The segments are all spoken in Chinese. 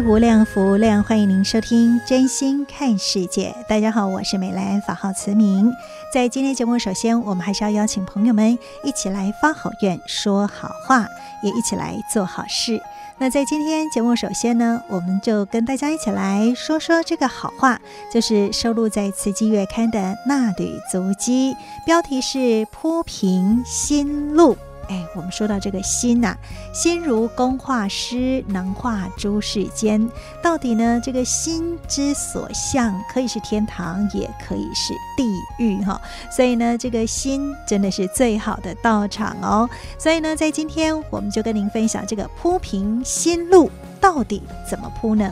无量，福量，欢迎您收听《真心看世界》。大家好，我是美兰，法号慈明。在今天节目，首先我们还是要邀请朋友们一起来发好愿、说好话，也一起来做好事。那在今天节目，首先呢，我们就跟大家一起来说说这个好话，就是收录在《慈济月刊》的那缕足迹，标题是《铺平心路》。哎，我们说到这个心呐、心如工画师，能画诸世间。到底呢，这个心之所向，可以是天堂，也可以是地狱哈。所以呢，这个心真的是最好的道场哦。所以呢，在今天我们就跟您分享这个铺平心路，到底怎么铺呢？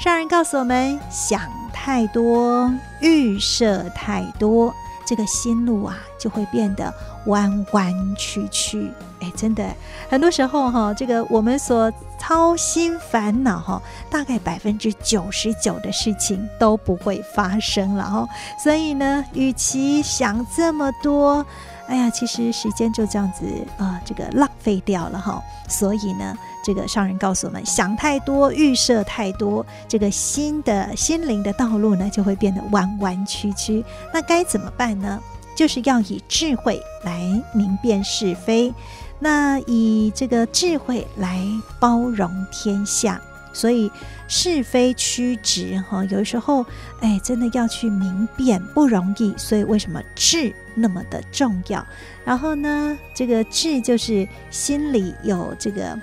上人告诉我们：想太多，预设太多。这个心路啊，就会变得弯弯曲曲。哎，真的，很多时候哈，这个我们所操心烦恼哈，大概百分之九十九的事情都不会发生了哈。所以呢，与其想这么多，哎呀，其实时间就这样子啊，这个浪费掉了哈。所以呢。这个上人告诉我们：想太多，预设太多，这个心的心灵的道路呢，就会变得弯弯曲曲。那该怎么办呢？就是要以智慧来明辨是非，那以这个智慧来包容天下。所以是非曲直哈，有时候哎，真的要去明辨不容易。所以为什么智那么的重要？然后呢，这个智就是心里有这个。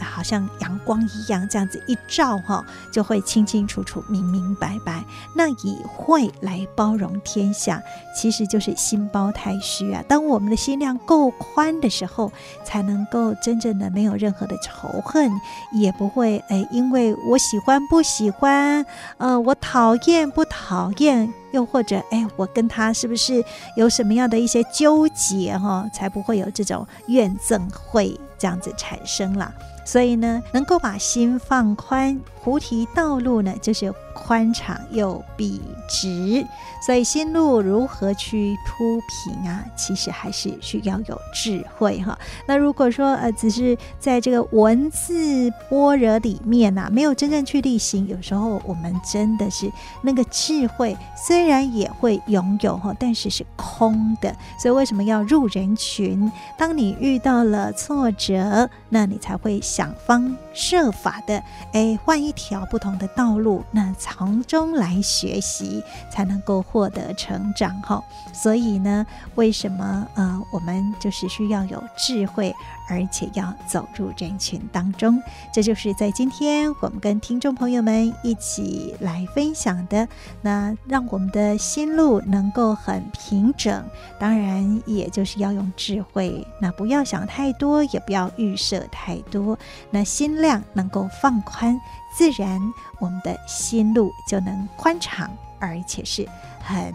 好像阳光一样，这样子一照哈，就会清清楚楚、明明白白。那以慧来包容天下，其实就是心包太虚啊。当我们的心量够宽的时候，才能够真正的没有任何的仇恨，也不会哎，因为我喜欢不喜欢，呃，我讨厌不讨厌，又或者哎，我跟他是不是有什么样的一些纠结哈，才不会有这种怨憎会这样子产生了。所以呢，能够把心放宽，菩提道路呢，就是宽敞又笔直。所以心路如何去铺平啊？其实还是需要有智慧哈。那如果说呃，只是在这个文字般若里面呐、啊，没有真正去力行，有时候我们真的是那个智慧，虽然也会拥有哈，但是是空的。所以为什么要入人群？当你遇到了挫折，那你才会。想方设法的，哎，换一条不同的道路，那从中来学习，才能够获得成长哈。所以呢，为什么呃，我们就是需要有智慧？而且要走入人群当中，这就是在今天我们跟听众朋友们一起来分享的。那让我们的心路能够很平整，当然也就是要用智慧。那不要想太多，也不要预设太多。那心量能够放宽，自然我们的心路就能宽敞，而且是很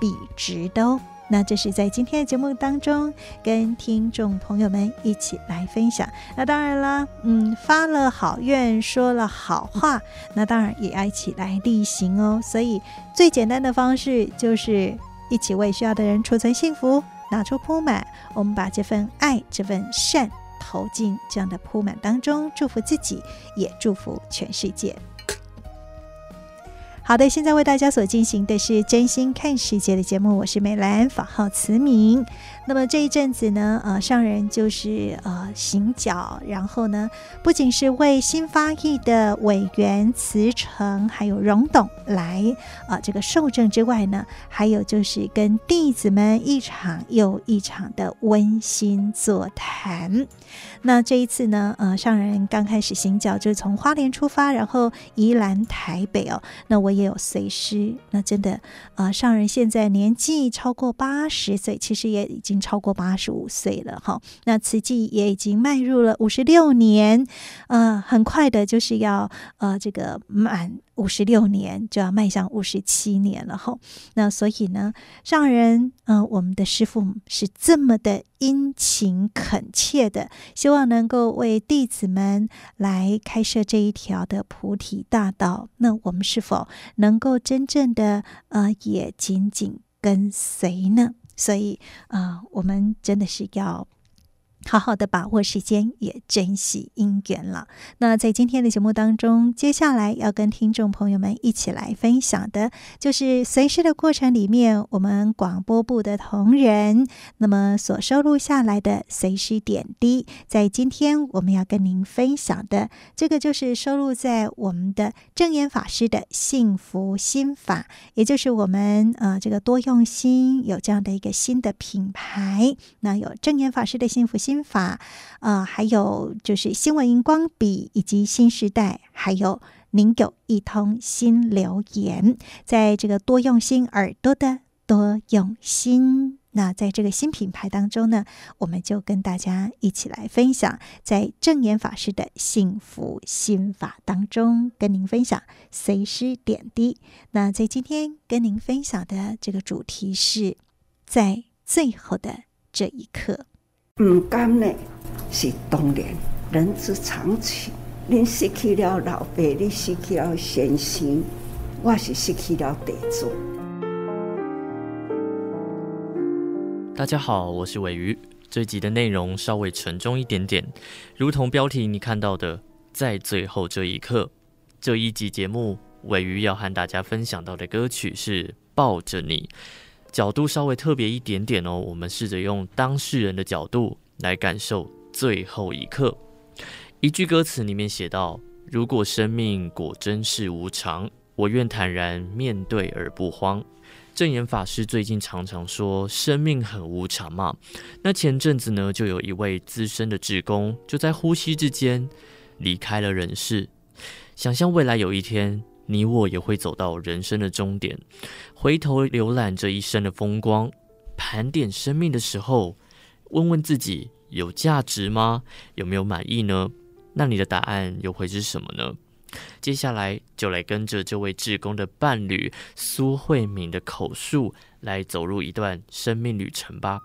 笔直的哦。那这是在今天的节目当中跟听众朋友们一起来分享。那当然啦，嗯，发了好愿，说了好话，那当然也要一起来力行哦。所以最简单的方式就是一起为需要的人储存幸福，拿出铺满，我们把这份爱、这份善投进这样的铺满当中，祝福自己，也祝福全世界。好的，现在为大家所进行的是真心看世界的节目，我是美兰，法号慈明。那么这一阵子呢，呃，上人就是呃行脚，然后呢，不仅是为新发意的委员慈诚还有荣董来啊、呃、这个受证之外呢，还有就是跟弟子们一场又一场的温馨座谈。那这一次呢，呃，上人刚开始行脚就是从花莲出发，然后宜兰台北哦，那我也有随师，那真的，呃，上人现在年纪超过八十岁，其实也已经。已经超过八十五岁了哈，那慈济也已经迈入了五十六年，呃，很快的就是要呃这个满五十六年，就要迈向五十七年了哈。那所以呢，上人呃，我们的师父是这么的殷勤恳切的，希望能够为弟子们来开设这一条的菩提大道。那我们是否能够真正的呃，也紧紧跟随呢？所以啊、我们真的是要。好好的把握时间，也珍惜因缘了。那在今天的节目当中，接下来要跟听众朋友们一起来分享的，就是随师的过程里面，我们广播部的同仁那么所收录下来的随师点滴。在今天我们要跟您分享的，这个就是收录在我们的证严法师的幸福心法，也就是我们呃这个多用心有这样的一个新的品牌。那有证严法师的幸福心。心法，呃，还有就是新闻荧光笔，以及新时代，还有您有一通新留言，在这个多用心耳朵的多用心，那在这个新品牌当中呢，我们就跟大家一起来分享，在证言法师的幸福心法当中，跟您分享随师点滴。那在今天跟您分享的这个主题是在最后的这一刻。不甘呢，是当然，人之常情。你失去了老爸，你失去了先生，我是失去了地主。大家好，我是鮪鱼。这集的内容稍微沉重一点点，如同标题你看到的，在最后这一刻。这一集节目，鮪鱼要和大家分享到的歌曲是《抱着你》。角度稍微特别一点点哦，我们试着用当事人的角度来感受最后一刻。一句歌词里面写道：“如果生命果真是无常，我愿坦然面对而不慌。”证严法师最近常常说生命很无常嘛。那前阵子呢，就有一位资深的志工就在呼吸之间离开了人世。想象未来有一天。你我也会走到人生的终点，回头浏览这一生的风光，盘点生命的时候，问问自己有价值吗？有没有满意呢？那你的答案又会是什么呢？接下来就来跟着这位志工的伴侣苏慧敏的口述，来走入一段生命旅程吧。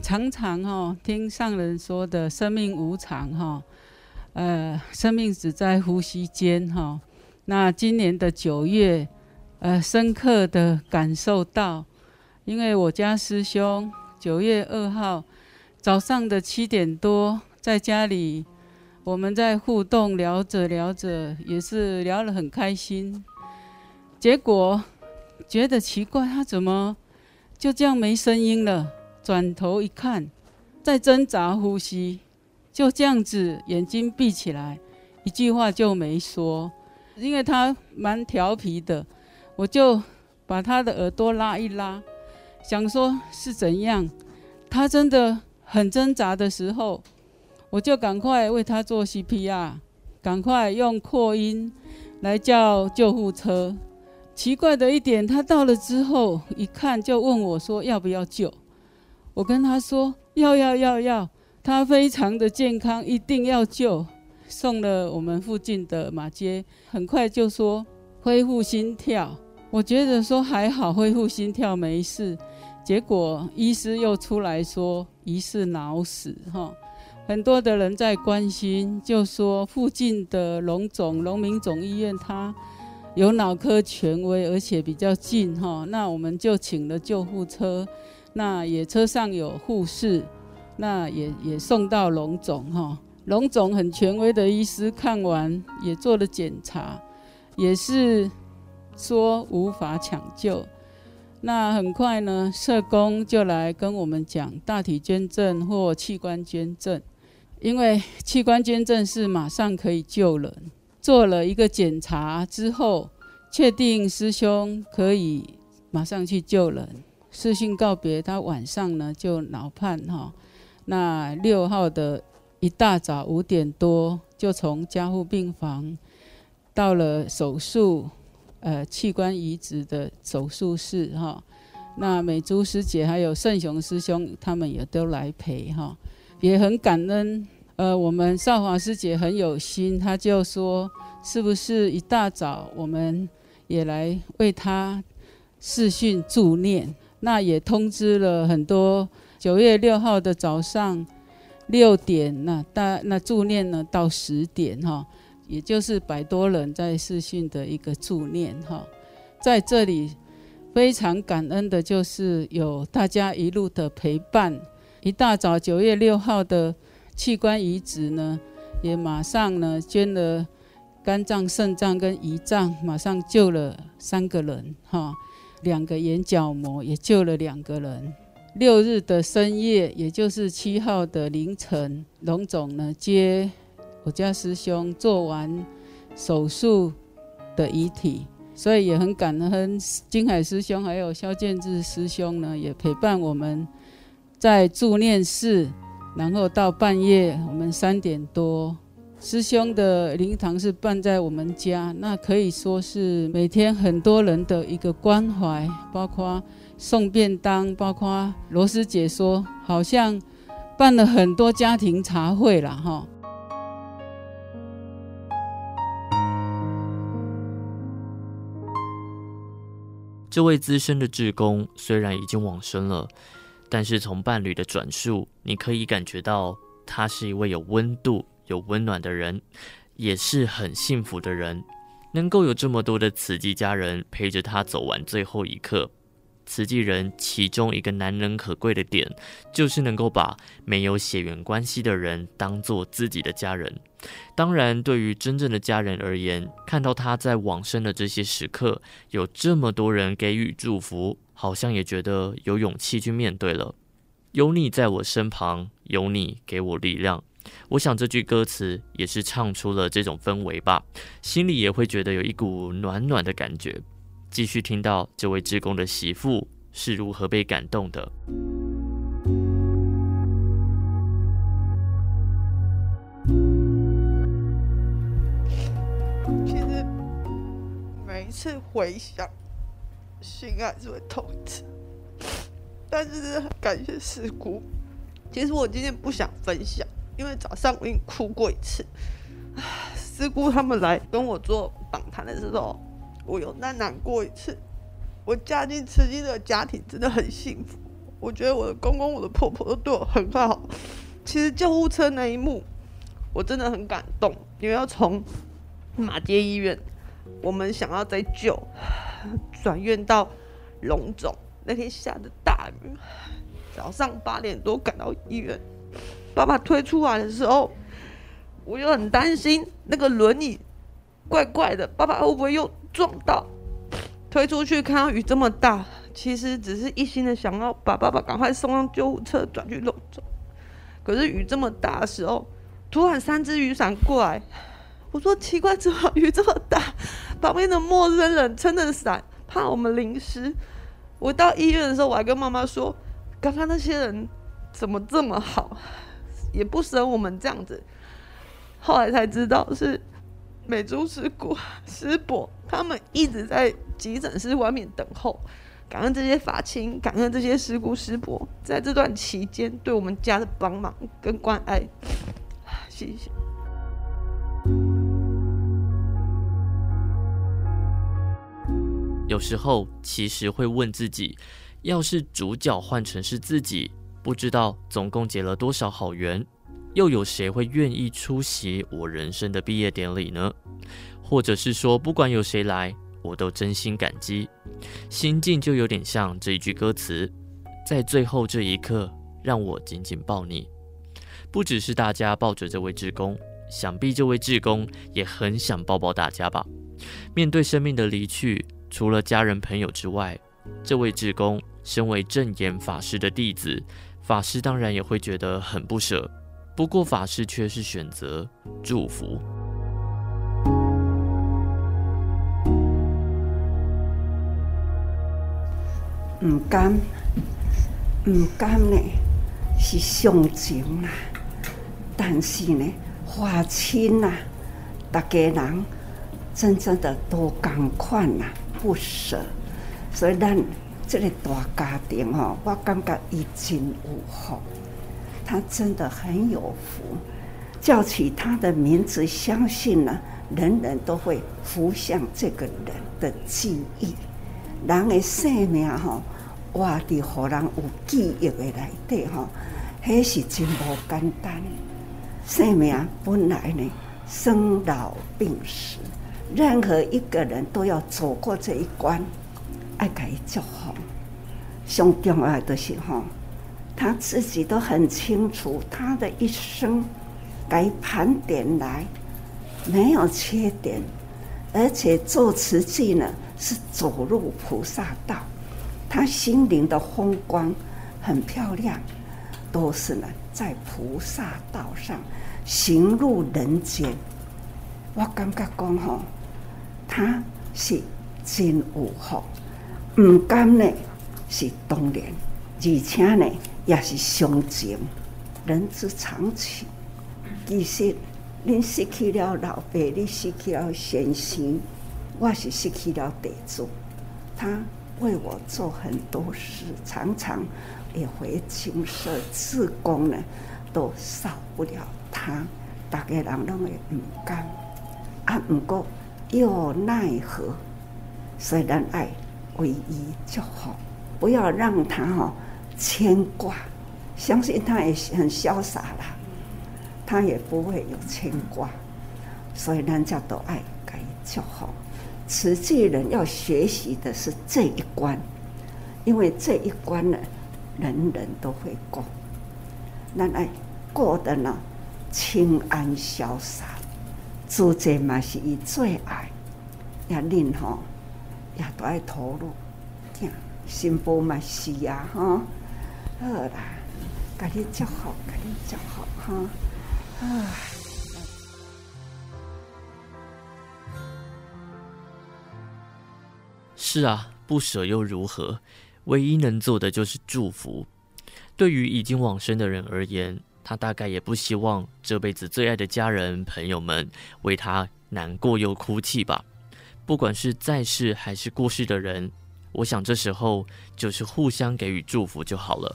常常哈听上人说的生命无常哈，呃，生命只在呼吸间哈。那今年的九月，呃，深刻的感受到，因为我家师兄九月二号早上的七点多在家里，我们在互动聊着聊着，也是聊得很开心，结果觉得奇怪，他怎么就这样没声音了？转头一看，在挣扎呼吸，就这样子，眼睛闭起来，一句话就没说。因为他蛮调皮的，我就把他的耳朵拉一拉，想说是怎样。他真的很挣扎的时候，我就赶快为他做 CPR，赶快用扩音来叫救护车。奇怪的一点，他到了之后，一看就问我说要不要救。我跟他说要要要要，他非常的健康，一定要救。送了我们附近的马街，很快就说恢复心跳。我觉得说还好，恢复心跳没事。结果医师又出来说疑似脑死哈，很多的人在关心，就说附近的龙总龙民总医院他有脑科权威，而且比较近哈，那我们就请了救护车。那也车上有护士，那也也送到龙总哈。龙总很权威的医师看完也做了检查，也是说无法抢救。那很快呢，社工就来跟我们讲大体捐赠或器官捐赠，因为器官捐赠是马上可以救人。做了一个检查之后，确定师兄可以马上去救人。视讯告别，他晚上呢就脑判哈。那六号的一大早五点多，就从加护病房到了手术，呃，器官移植的手术室哈。那美珠师姐还有胜雄师兄，他们也都来陪哈，也很感恩。呃，我们少华师姐很有心，她就说，是不是一大早我们也来为他视讯助念？那也通知了很多。九月六号的早上六点，那大那助念呢到十点哈，也就是百多人在视讯的一个助念哈，在这里非常感恩的就是有大家一路的陪伴。一大早九月六号的。器官移植呢，也马上呢捐了肝脏、肾脏跟胰脏，马上救了三个人哈，两个眼角膜也救了两个人。六日的深夜，也就是七号的凌晨，龙总呢接我家师兄做完手术的遗体，所以也很感恩金海师兄还有肖建志师兄呢，也陪伴我们在助念室。然后到半夜，我们三点多，师兄的灵堂是办在我们家，那可以说是每天很多人的一个关怀，包括送便当，包括罗师姐说，好像办了很多家庭茶会了哈。这位资深的志工虽然已经往生了。但是从伴侣的转述，你可以感觉到他是一位有温度、有温暖的人，也是很幸福的人，能够有这么多的慈济家人陪着他走完最后一刻。慈济人其中一个难能可贵的点，就是能够把没有血缘关系的人当做自己的家人。当然，对于真正的家人而言，看到他在往生的这些时刻，有这么多人给予祝福。好像也觉得有勇气去面对了。有你在我身旁，有你给我力量。我想这句歌词也是唱出了这种氛围吧，心里也会觉得有一股暖暖的感觉。继续听到这位志工的媳妇是如何被感动的。其实每一次回想。心还是会痛，但是感谢师姑。其实我今天不想分享，因为早上我已经哭过一次。师姑他们来跟我做访谈的时候，我有难难过一次。我嫁进慈济的家庭真的很幸福，我觉得我的公公、我的婆婆都对我很好。其实救护车那一幕，我真的很感动，因为要从马街医院，我们想要再救。转院到龙总，那天下的大雨，早上八点多赶到医院，爸爸推出来的时候，我又很担心那个轮椅怪怪的，爸爸会不会又撞到？推出去看到雨这么大，其实只是一心的想要把爸爸赶快送上救护车转去龙总，可是雨这么大的时候，突然三只雨伞过来。我说奇怪，怎么雨这么大？旁边的陌生人撑着伞，怕我们淋湿。我到医院的时候，我还跟妈妈说，刚刚那些人怎么这么好，也不舍我们这样子。后来才知道是美珠师姑、师伯他们一直在急诊室外面等候。感恩这些法亲，感恩这些师姑师伯，在这段期间对我们家的帮忙跟关爱，谢谢。有时候其实会问自己，要是主角换成是自己，不知道总共结了多少好缘，又有谁会愿意出席我人生的毕业典礼呢？或者是说，不管有谁来，我都真心感激。心境就有点像这一句歌词，在最后这一刻，让我紧紧抱你。不只是大家抱着这位志工，想必这位志工也很想抱抱大家吧。面对生命的离去，除了家人朋友之外，这位志工身为正言法师的弟子，法师当然也会觉得很不舍。不过法师却是选择祝福。唔甘，唔甘呢，是上情啊。但是呢，花亲啊，大家人真正的都共款啊，不舍。所以咱这个大家庭哦，我感觉已经有福，他真的很有福。叫起他的名字，相信呢，人人都会浮想这个人的记忆。人的生命吼，活伫互人有记忆的内底吼，迄是真无简单。生命本来呢，生老病死，任何一个人都要走过这一关，爱给伊祝福。上重要的是吼，他自己都很清楚，他的一生改盘点来，没有缺点，而且做慈济呢。是走入菩萨道，他心灵的风光很漂亮，都是呢在菩萨道上行入人间。我感觉讲吼，他是真有福，唔甘呢是当然，而且呢也是伤情，人之常情。其实，你失去了老爸，你失去了先生。我是失去了地主，他为我做很多事，常常也会请社志工呢，都少不了他。大家人拢会唔甘，啊，不过又奈何？虽然爱唯一就好，不要让他哈牵挂。相信他也很潇洒啦，他也不会有牵挂。所以人家都爱该就好。慈济人要学习的是这一关，因为这一关呢，人人都会过。那爱过得呢，清安潇洒，做这嘛是伊最爱，也恁吼，也都爱投入，听新妇嘛是呀，哈，好啦，家己就好，家己就好，哈，是啊，不舍又如何？唯一能做的就是祝福。对于已经往生的人而言，他大概也不希望这辈子最爱的家人朋友们为他难过又哭泣吧。不管是在世还是过世的人，我想这时候就是互相给予祝福就好了。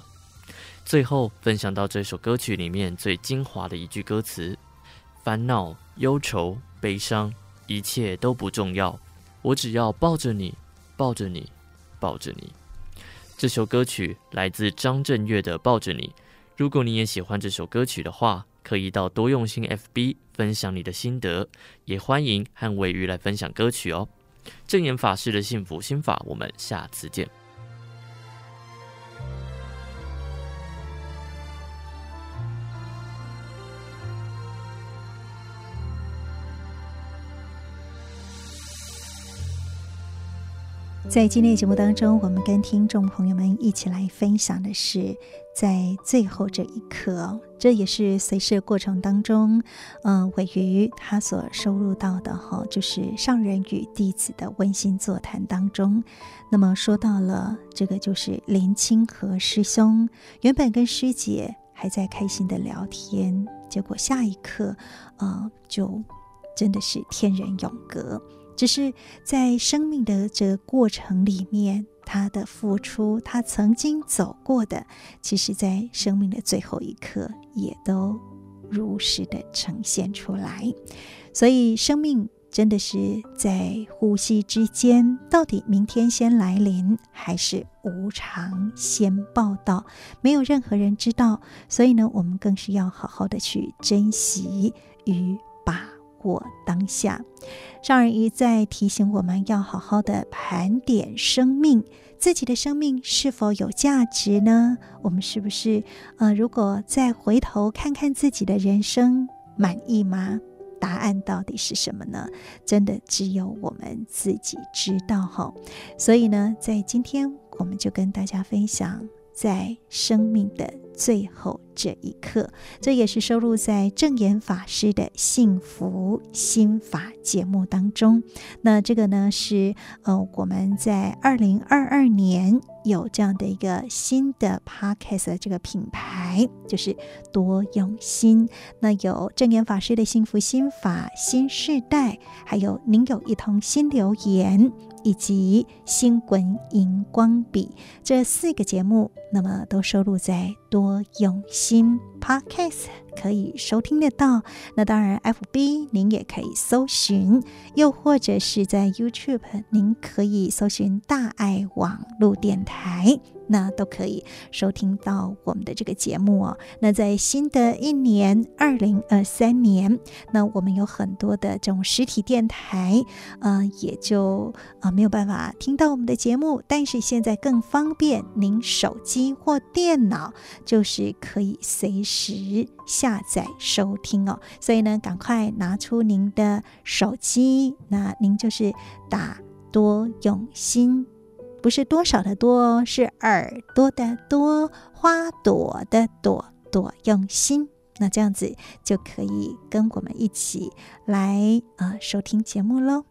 最后分享到这首歌曲里面最精华的一句歌词：烦恼、忧愁、悲伤，一切都不重要，我只要抱着你。抱着你，抱着你。这首歌曲来自张震岳的《抱着你》。如果你也喜欢这首歌曲的话，可以到多用心 FB 分享你的心得，也欢迎和玮瑜来分享歌曲哦。正言法师的幸福心法，我们下次见。在今天的节目当中，我们跟听众朋友们一起来分享的是，在最后这一刻，这也是随事过程当中，嗯、呃，玮瑜他所收录到的哈，就是上人与弟子的温馨座谈当中。那么说到了这个，就是林清和师兄原本跟师姐还在开心的聊天，结果下一刻，呃，就真的是天人永隔。只是在生命的这个过程里面，他的付出，他曾经走过的，其实，在生命的最后一刻，也都如实的呈现出来。所以，生命真的是在呼吸之间，到底明天先来临，还是无常先报道？没有任何人知道。所以呢，我们更是要好好的去珍惜与我当下。上人一再提醒我们要好好的盘点生命，自己的生命是否有价值呢？我们是不是呃，如果再回头看看自己的人生，满意吗？答案到底是什么呢？真的只有我们自己知道哈。所以呢，在今天我们就跟大家分享，在生命的最后这一刻，这也是收录在证言法师的《幸福心法》节目当中。那这个呢，是呃，我们在二零二二年有这样的一个新的 Podcast 的这个品牌，就是多用心。那有证言法师的《幸福心法》新世代，还有您有一通新留言。以及星滚荧光笔。这四个节目，那么都收录在多用心 Podcast，可以收听得到。那当然，FB 您也可以搜寻，又或者是在 YouTube，您可以搜寻大爱网络电台。那都可以收听到我们的这个节目哦。那在新的一年二零二三年，那我们有很多的这种实体电台，呃，也就啊、呃、没有办法听到我们的节目。但是现在更方便，您手机或电脑就是可以随时下载收听哦。所以呢，赶快拿出您的手机，那您就是打多用心。不是多少的多哦，是耳朵的多，花朵的朵，朵用心。那这样子就可以跟我们一起来呃收听节目喽。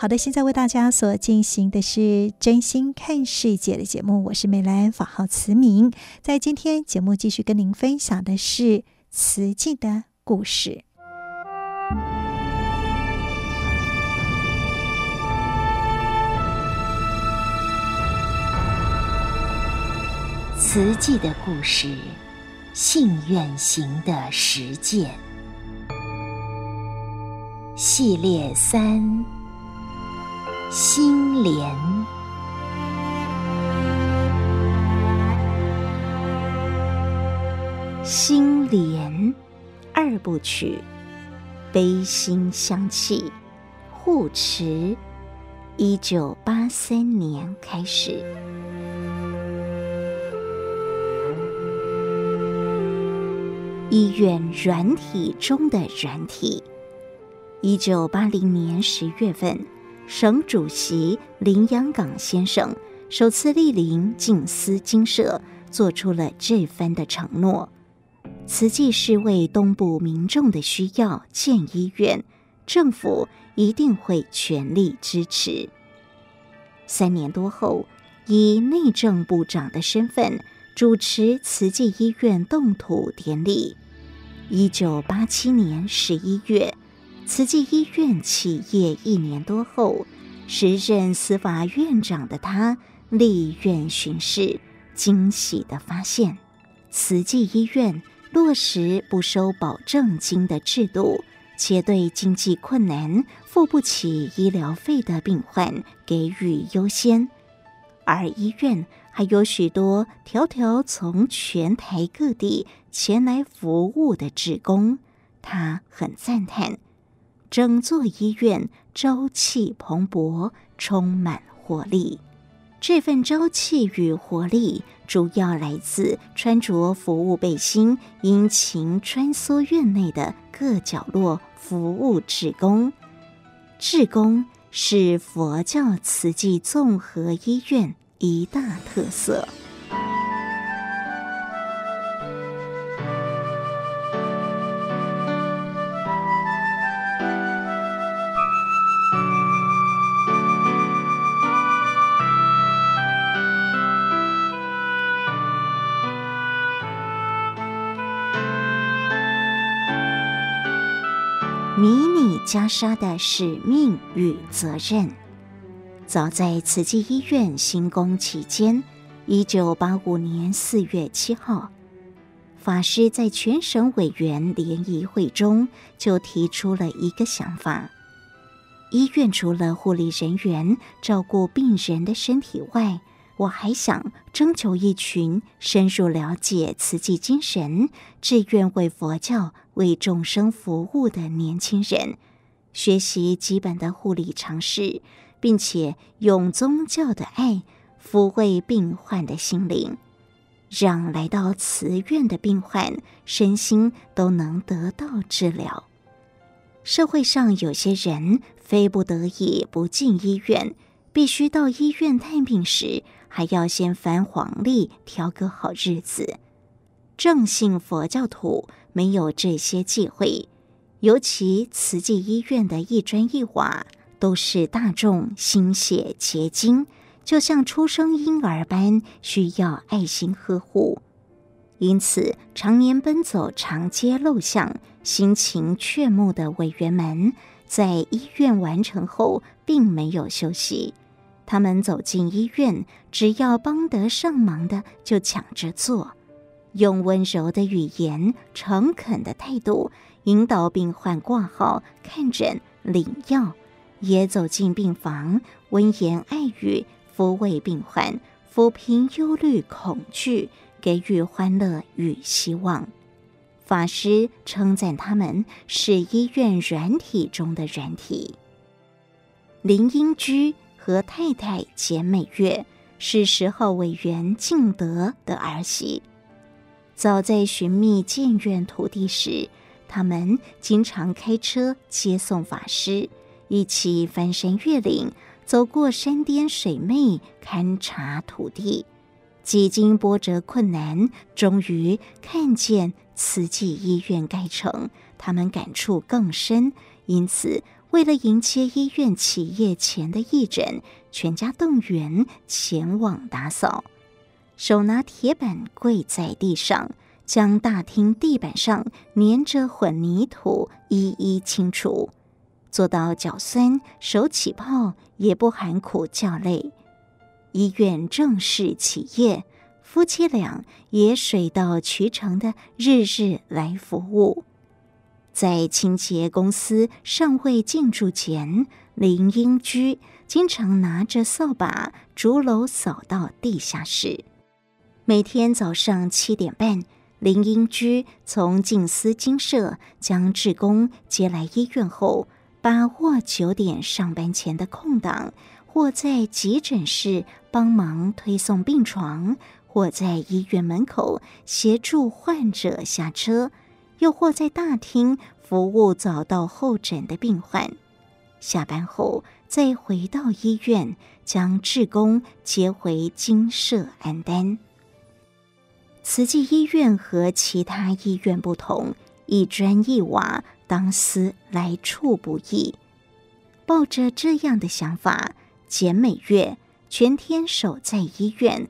好的，现在为大家所进行的是真心看世界的节目，我是美兰，法号慈明。在今天节目继续跟您分享的是慈济的故事。慈济的故事，信愿行的实践系列三：心莲。心莲二部曲，悲心相契，护持。一九八三年开始。医院软体中的软体。一九八零年十月份，省主席林洋港先生首次莅临静思精舍，做出了这番的承诺：慈济是为东部民众的需要建医院，政府一定会全力支持。三年多后，以内政部长的身份主持慈济医院动土典礼。一九八七年十一月，慈济医院起业一年多后，时任司法院长的他立院巡视，惊喜地发现，慈济医院落实不收保证金的制度，且对经济困难、付不起医疗费的病患给予优先，而医院还有许多条条从全台各地前来服务的职工，他很赞叹，整座医院朝气蓬勃，充满活力。这份朝气与活力，主要来自穿着服务背心、殷勤穿梭院内的各角落服务志工。志工是佛教慈济综合医院一大特色。袈裟的使命与责任，早在慈济医院兴工期间，一九八五年四月七号，法师在全省委员联谊会中就提出了一个想法：医院除了护理人员照顾病人的身体外，我还想征求一群深入了解慈济精神、志愿为佛教、为众生服务的年轻人。学习基本的护理常识，并且用宗教的爱抚慰病患的心灵，让来到慈院的病患身心都能得到治疗。社会上有些人非不得已不进医院，必须到医院探病时，还要先翻黄历，挑个好日子。正信佛教徒没有这些忌讳，尤其慈济医院的一砖一瓦都是大众心血结晶，就像出生婴儿般需要爱心呵护。因此，常年奔走长街陋巷、心情雀目的委员们，在医院完成后，并没有休息。他们走进医院，只要帮得上忙的，就抢着做。用温柔的语言、诚恳的态度引导病患挂号、看诊、领药，也走进病房，温言爱语抚慰病患，抚平忧虑、恐惧，给予欢乐与希望。法师称赞他们是医院软体中的软体。林英居和太太简美月是十号委员敬德的儿媳。早在寻觅建院土地时，他们经常开车接送法师，一起翻山越岭，走过山巅水湄，勘察土地。几经波折困难，终于看见慈济医院盖成，他们感触更深。因此，为了迎接医院起业前的义诊，全家动员前往打扫。手拿铁板跪在地上，将大厅地板上粘着混凝土一一清除，做到脚酸手起泡也不喊苦叫累。医院正式起业，夫妻俩也水到渠成的日日来服务。在清洁公司尚未进驻前，林英居经常拿着扫把逐楼扫到地下室。每天早上七点半，林英居从静思精舍将志工接来医院后，把握九点上班前的空档，或在急诊室帮忙推送病床，或在医院门口协助患者下车，又或在大厅服务早到候诊的病患。下班后再回到医院，将志工接回精舍安担。慈济医院和其他医院不同，一砖一瓦，当思来处不易。抱着这样的想法，简美月全天守在医院，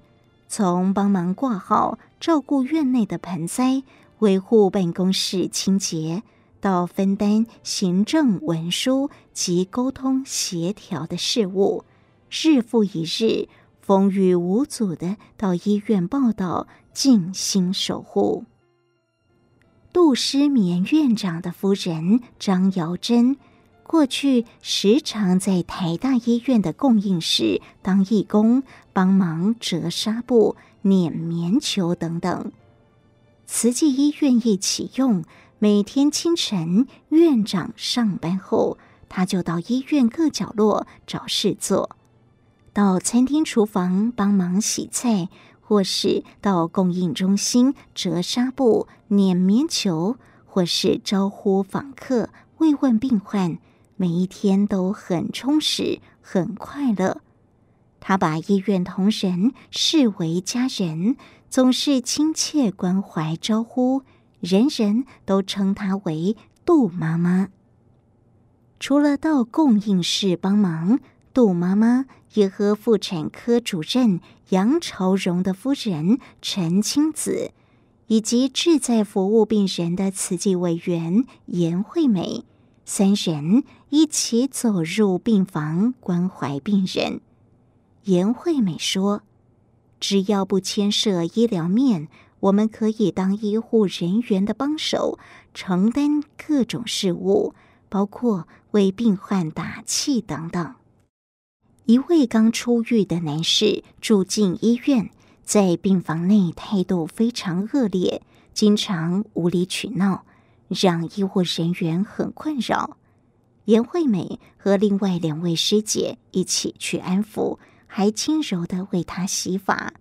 从帮忙挂号、照顾院内的盆栽、维护办公室清洁，到分担行政文书及沟通协调的事务，日复一日，风雨无阻地到医院报到。静心守护。杜诗眠院长的夫人张瑶珍，过去时常在台大医院的供应室当义工，帮忙折纱布、捻棉球等等。慈济医院一启用，每天清晨院长上班后，他就到医院各角落找事做，到餐厅厨房帮忙洗菜。或是到供应中心折纱布、捻棉球，或是招呼访客、慰问病患，每一天都很充实、很快乐。他把医院同仁视为家人，总是亲切关怀招呼，人人都称他为杜妈妈。除了到供应室帮忙，杜妈妈也和妇产科主任杨朝荣的夫人陈清子，以及志在服务病人的慈济委员颜惠美三人一起走入病房关怀病人。颜惠美说：“只要不牵涉医疗面，我们可以当医护人员的帮手，承担各种事务，包括为病患打气等等。”一位刚出狱的男士住进医院，在病房内态度非常恶劣，经常无理取闹，让医护人员很困扰。颜惠美和另外两位师姐一起去安抚，还轻柔地为他洗发。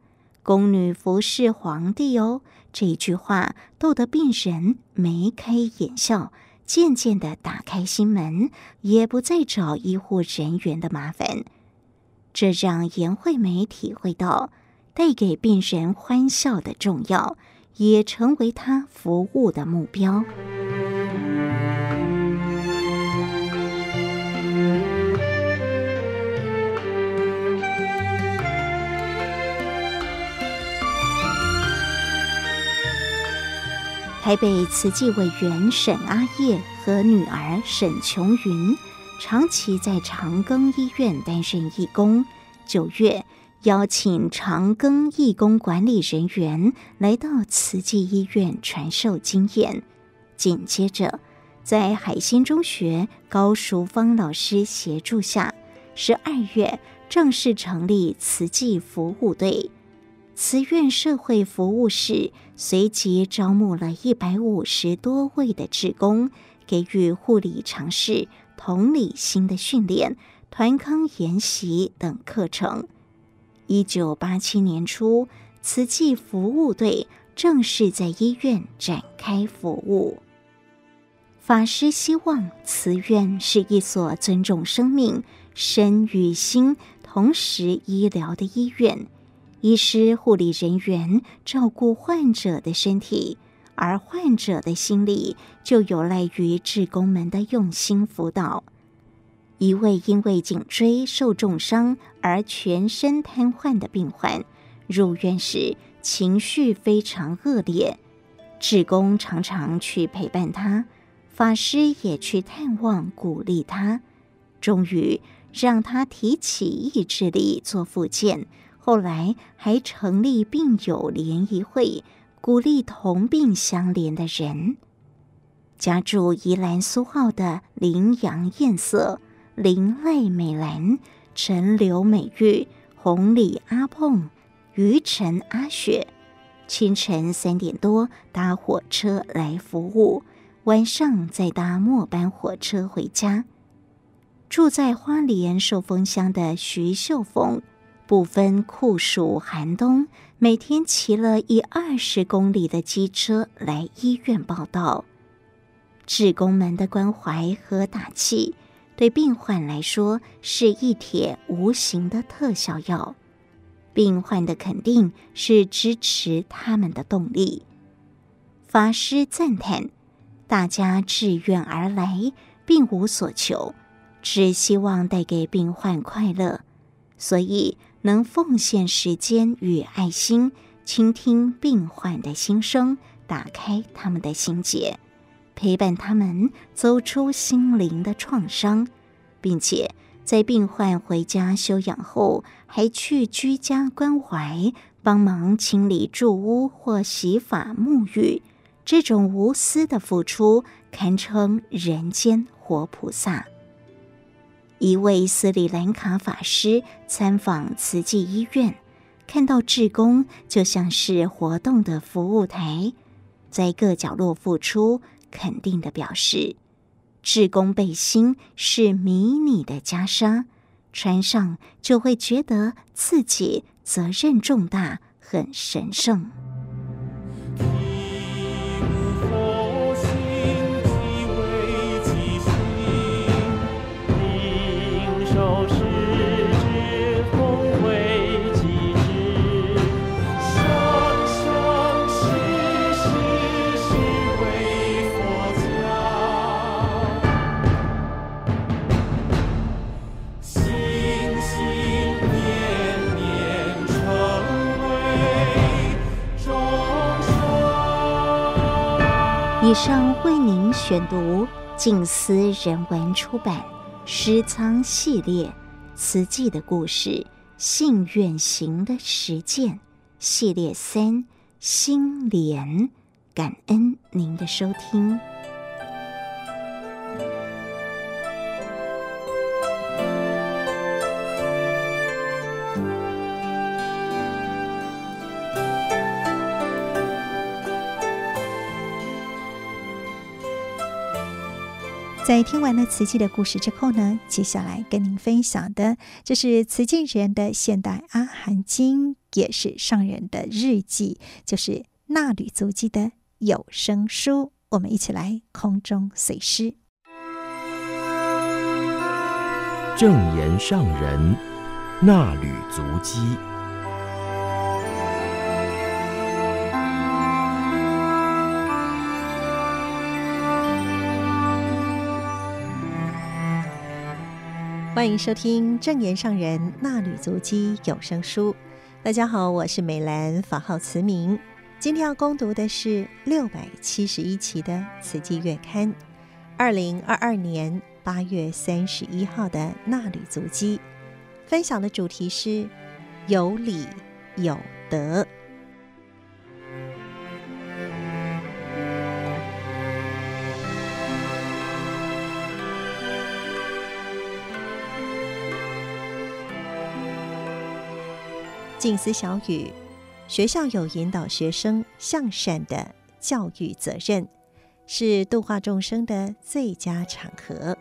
宫女服侍皇帝哦，这句话逗得病人眉开眼笑，渐渐地打开心门，也不再找医护人员的麻烦。这让颜惠美体会到带给病人欢笑的重要，也成为她服务的目标。台北慈济委员沈阿叶和女儿沈琼云长期在长庚医院担任义工。九月，邀请长庚义工管理人员来到慈济医院传授经验。紧接着，在海心中学高淑芳老师协助下，十二月正式成立慈济服务队。慈院社会服务室随即招募了一百五十多位的志工，给予护理常识、同理心的训练、团康研习等课程。一九八七年初，慈济服务队正式在医院展开服务。法师希望慈院是一所尊重生命、身与心同时医疗的医院。医师、护理人员照顾患者的身体，而患者的心理就有赖于志工们的用心辅导。一位因为颈椎受重伤而全身瘫痪的病患入院时，情绪非常恶劣，志工常常去陪伴他，法师也去探望鼓励他，终于让他提起意志力做复健。后来还成立病友联谊会，鼓励同病相怜的人。家住宜兰苏澳的林杨艳色、林泪美兰、陈刘美玉、红里阿碰、于晨阿雪，清晨三点多搭火车来服务，晚上再搭末班火车回家。住在花莲寿丰乡的徐秀凤。不分酷暑寒冬，每天骑了一二十公里的机车来医院报道。志工们的关怀和打气，对病患来说是一帖无形的特效药。病患的肯定是支持他们的动力。法师赞叹：大家志愿而来，并无所求，只希望带给病患快乐，所以。能奉献时间与爱心，倾听病患的心声，打开他们的心结，陪伴他们走出心灵的创伤，并且在病患回家休养后，还去居家关怀，帮忙清理住屋或洗发沐浴，这种无私的付出，堪称人间活菩萨。一位斯里兰卡法师参访慈济医院，看到志工就像是活动的服务台，在各角落付出肯定的表示。志工背心是迷你的袈裟，穿上就会觉得自己责任重大，很神圣。以上为您选读静思人文出版《诗仓系列》慈济的故事，信愿行的实践系列三心莲，感恩您的收听。在听完了慈济的故事之后呢，接下来跟您分享的，这是慈济人的现代阿含经，也是上人的日记，就是纳履足迹的有声书。我们一起来空中随师。正言上人纳履足迹。欢迎收听正言上人纳履足迹有声书。大家好，我是美兰，法号慈明。今天要攻读的是六百七十一期的《慈济月刊》，二零二二年八月三十一号的纳履足迹，分享的主题是有礼有德。静思小语：学校有引导学生向善的教育责任，是度化众生的最佳场合。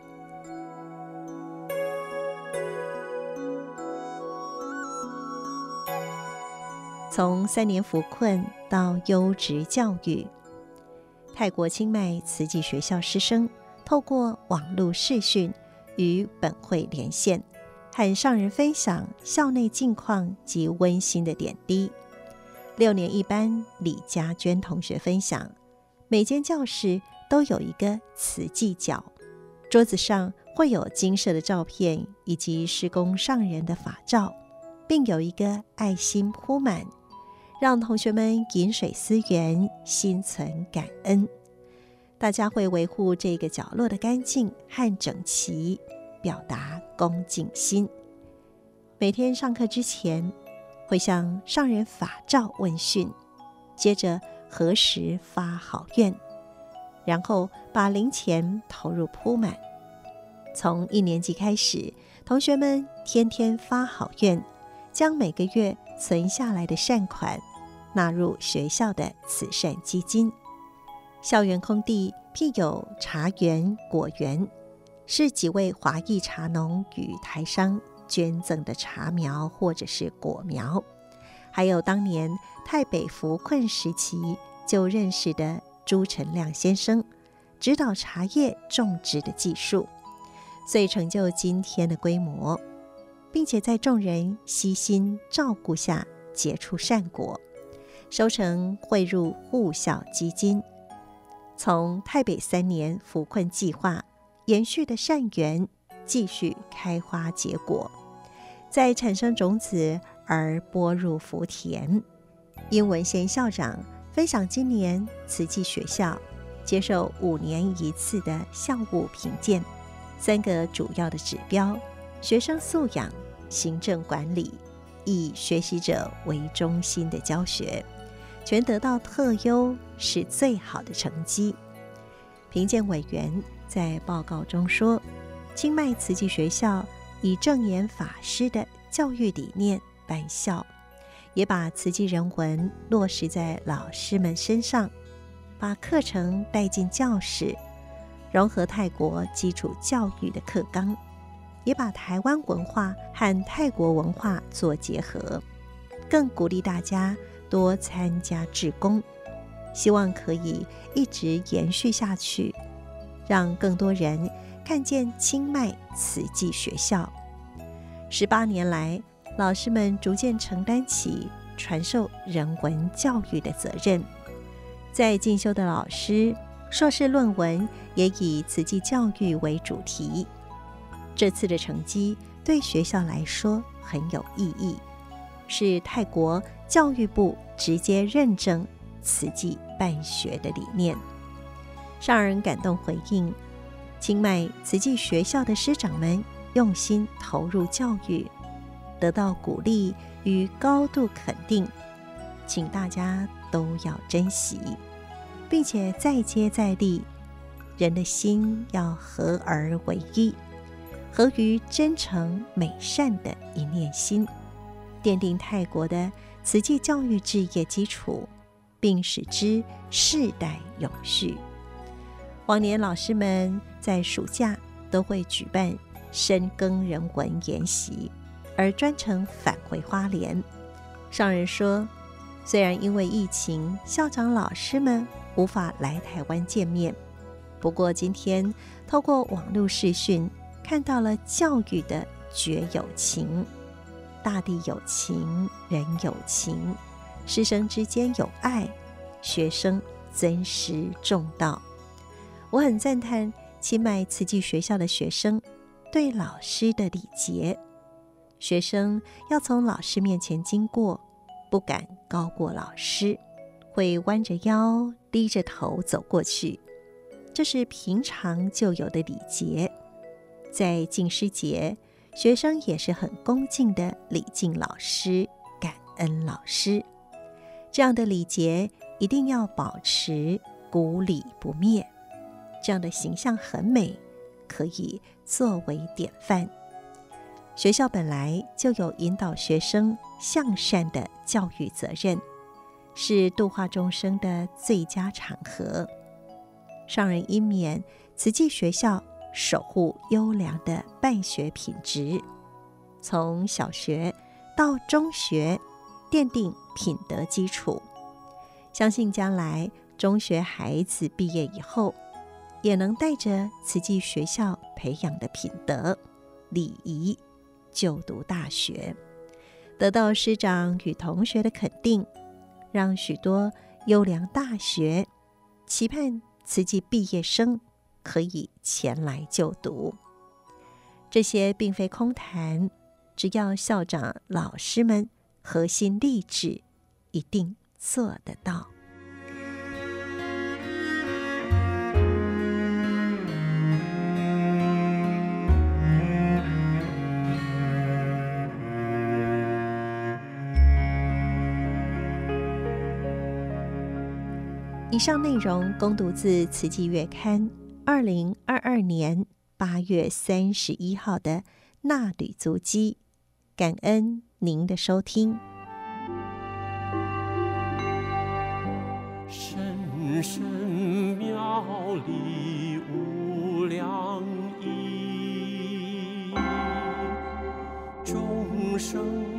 从三年扶困到优质教育，泰国清迈慈济学校师生透过网络视讯与本会连线。和上人分享校内近况及温馨的点滴。六年一班李佳娟同学分享，每间教室都有一个瓷器角，桌子上会有金色的照片以及施工上人的法照，并有一个爱心铺满，让同学们饮水思源，心存感恩。大家会维护这个角落的干净和整齐。表达恭敬心。每天上课之前，会向上人法照问讯，接着何时发好愿，然后把零钱投入铺满。从一年级开始，同学们天天发好愿，将每个月存下来的善款纳入学校的慈善基金。校园空地辟有茶园、果园。是几位华裔茶农与台商捐赠的茶苗或者是果苗，还有当年泰北扶困时期就认识的朱成亮先生指导茶叶种植的技术，遂成就今天的规模，并且在众人悉心照顾下结出善果，收成汇入护校基金，从泰北三年扶困计划。延续的善缘继续开花结果，再产生种子而播入福田。英文贤校长分享今年慈济学校接受五年一次的校务评鉴，三个主要的指标：学生素养、行政管理，以学习者为中心的教学，全得到特优，是最好的成绩。评鉴委员。在报告中说，清迈慈济学校以正言法师的教育理念办校，也把慈济人文落实在老师们身上，把课程带进教室，融合泰国基础教育的课纲，也把台湾文化和泰国文化做结合，更鼓励大家多参加志工，希望可以一直延续下去。让更多人看见清迈慈济学校。十八年来，老师们逐渐承担起传授人文教育的责任。在进修的老师，硕士论文也以慈济教育为主题。这次的成绩对学校来说很有意义，是泰国教育部直接认证慈济办学的理念。上人感动回应：清迈慈济学校的师长们用心投入教育，得到鼓励与高度肯定，请大家都要珍惜，并且再接再厉。人的心要合而为一，合于真诚美善的一念心，奠定泰国的慈济教育置业基础，并使之世代永续。往年老师们在暑假都会举办深耕人文研习，而专程返回花莲。上人说，虽然因为疫情，校长老师们无法来台湾见面，不过今天透过网络视讯，看到了教育的绝有情，大地有情，人有情，师生之间有爱，学生尊师重道。我很赞叹清迈慈济学校的学生对老师的礼节，学生要从老师面前经过，不敢高过老师，会弯着腰、低着头走过去，这是平常就有的礼节。在敬师节，学生也是很恭敬的礼敬老师、感恩老师，这样的礼节一定要保持古礼不灭。这样的形象很美，可以作为典范。学校本来就有引导学生向善的教育责任，是度化众生的最佳场合。上人因勉慈济学校守护优良的办学品质，从小学到中学奠定品德基础，相信将来中学孩子毕业以后，也能带着慈济学校培养的品德、礼仪，就读大学，得到师长与同学的肯定，让许多优良大学期盼慈济毕业生可以前来就读。这些并非空谈，只要校长、老师们核心立志，一定做得到。以上内容供读自《慈济月刊》二零二二年八月三十一号的纳履足迹，感恩您的收听。深深妙理无量意，众生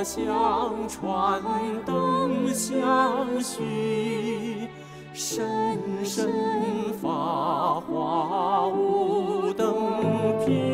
佛相传，灯相续，深深法华无灯品。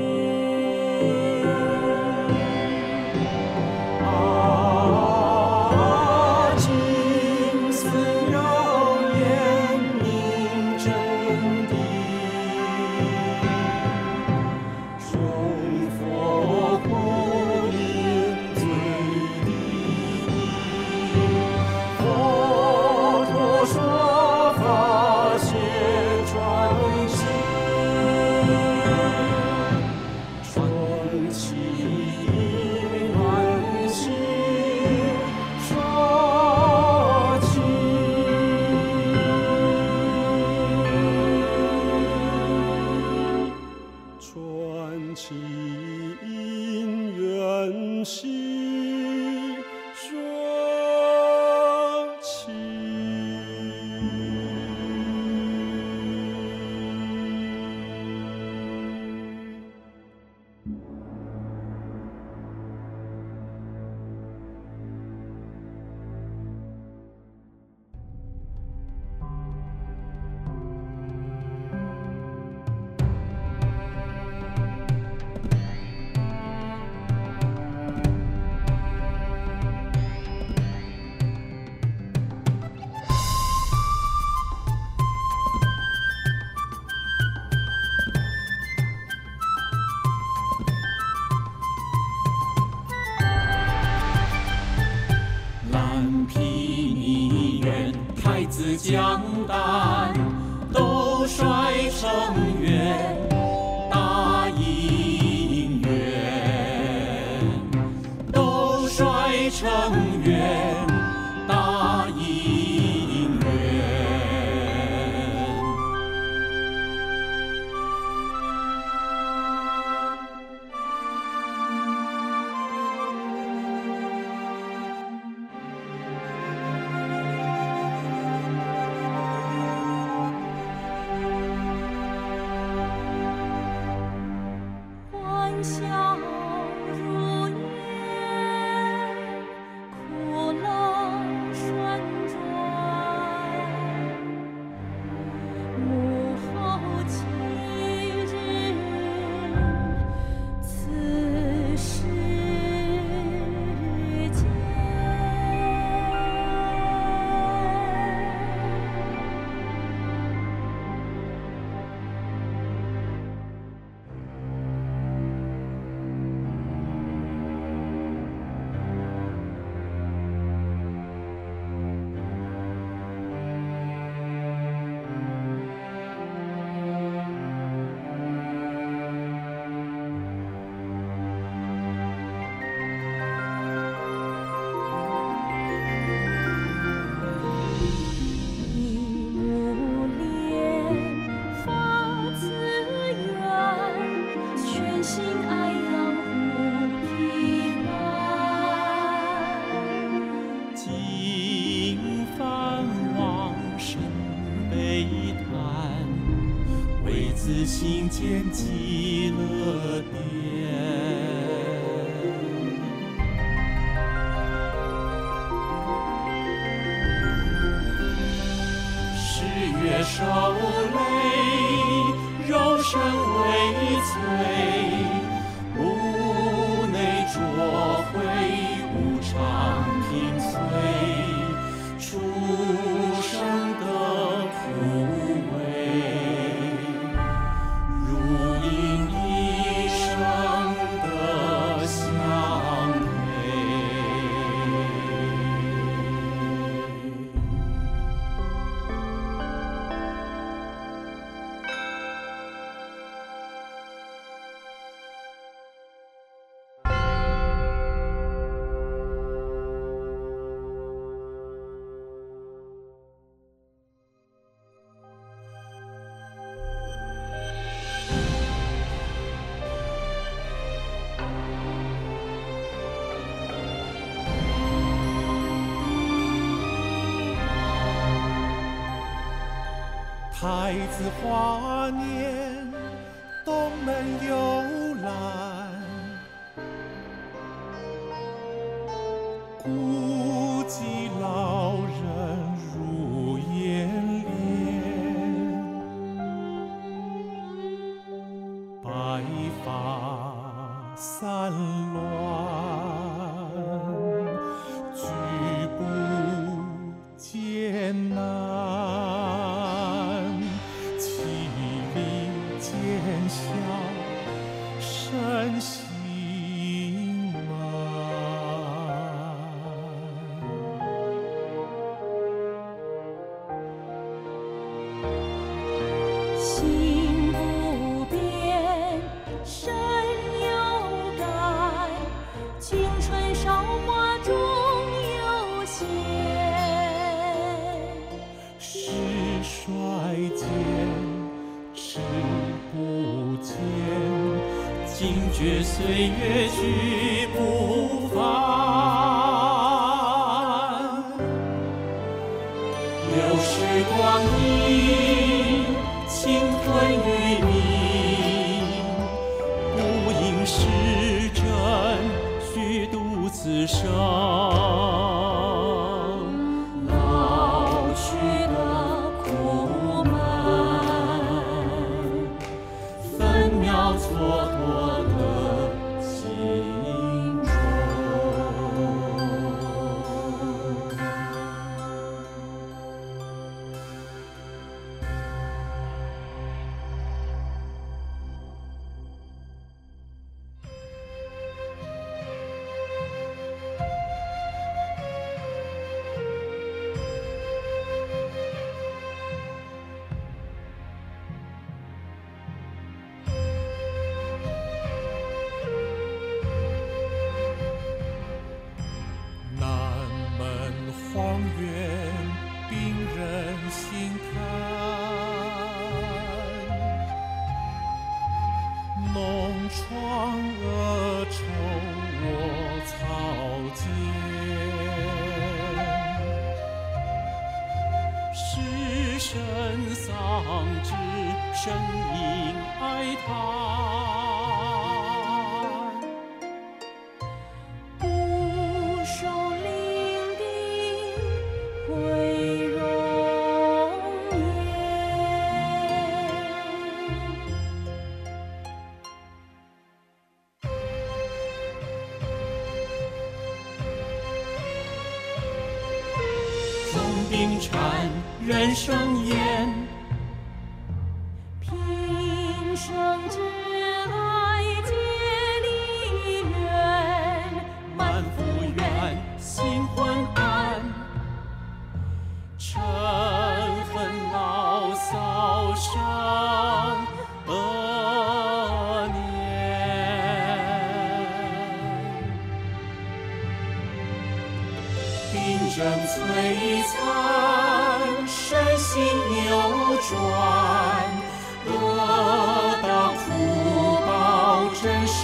来自华年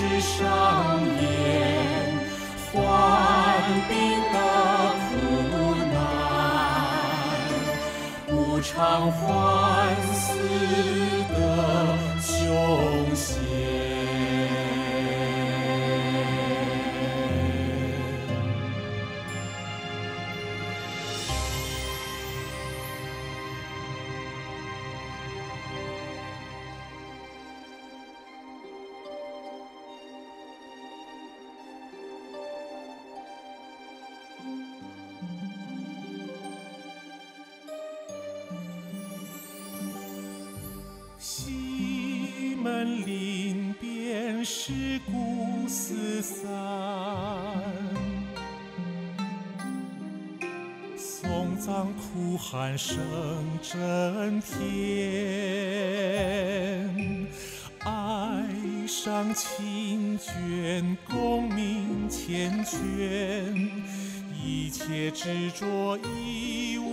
是上演患病的苦难，无常还似的凶险。声震天。爱上清卷，功名缱绻，一切执着一无。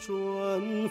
转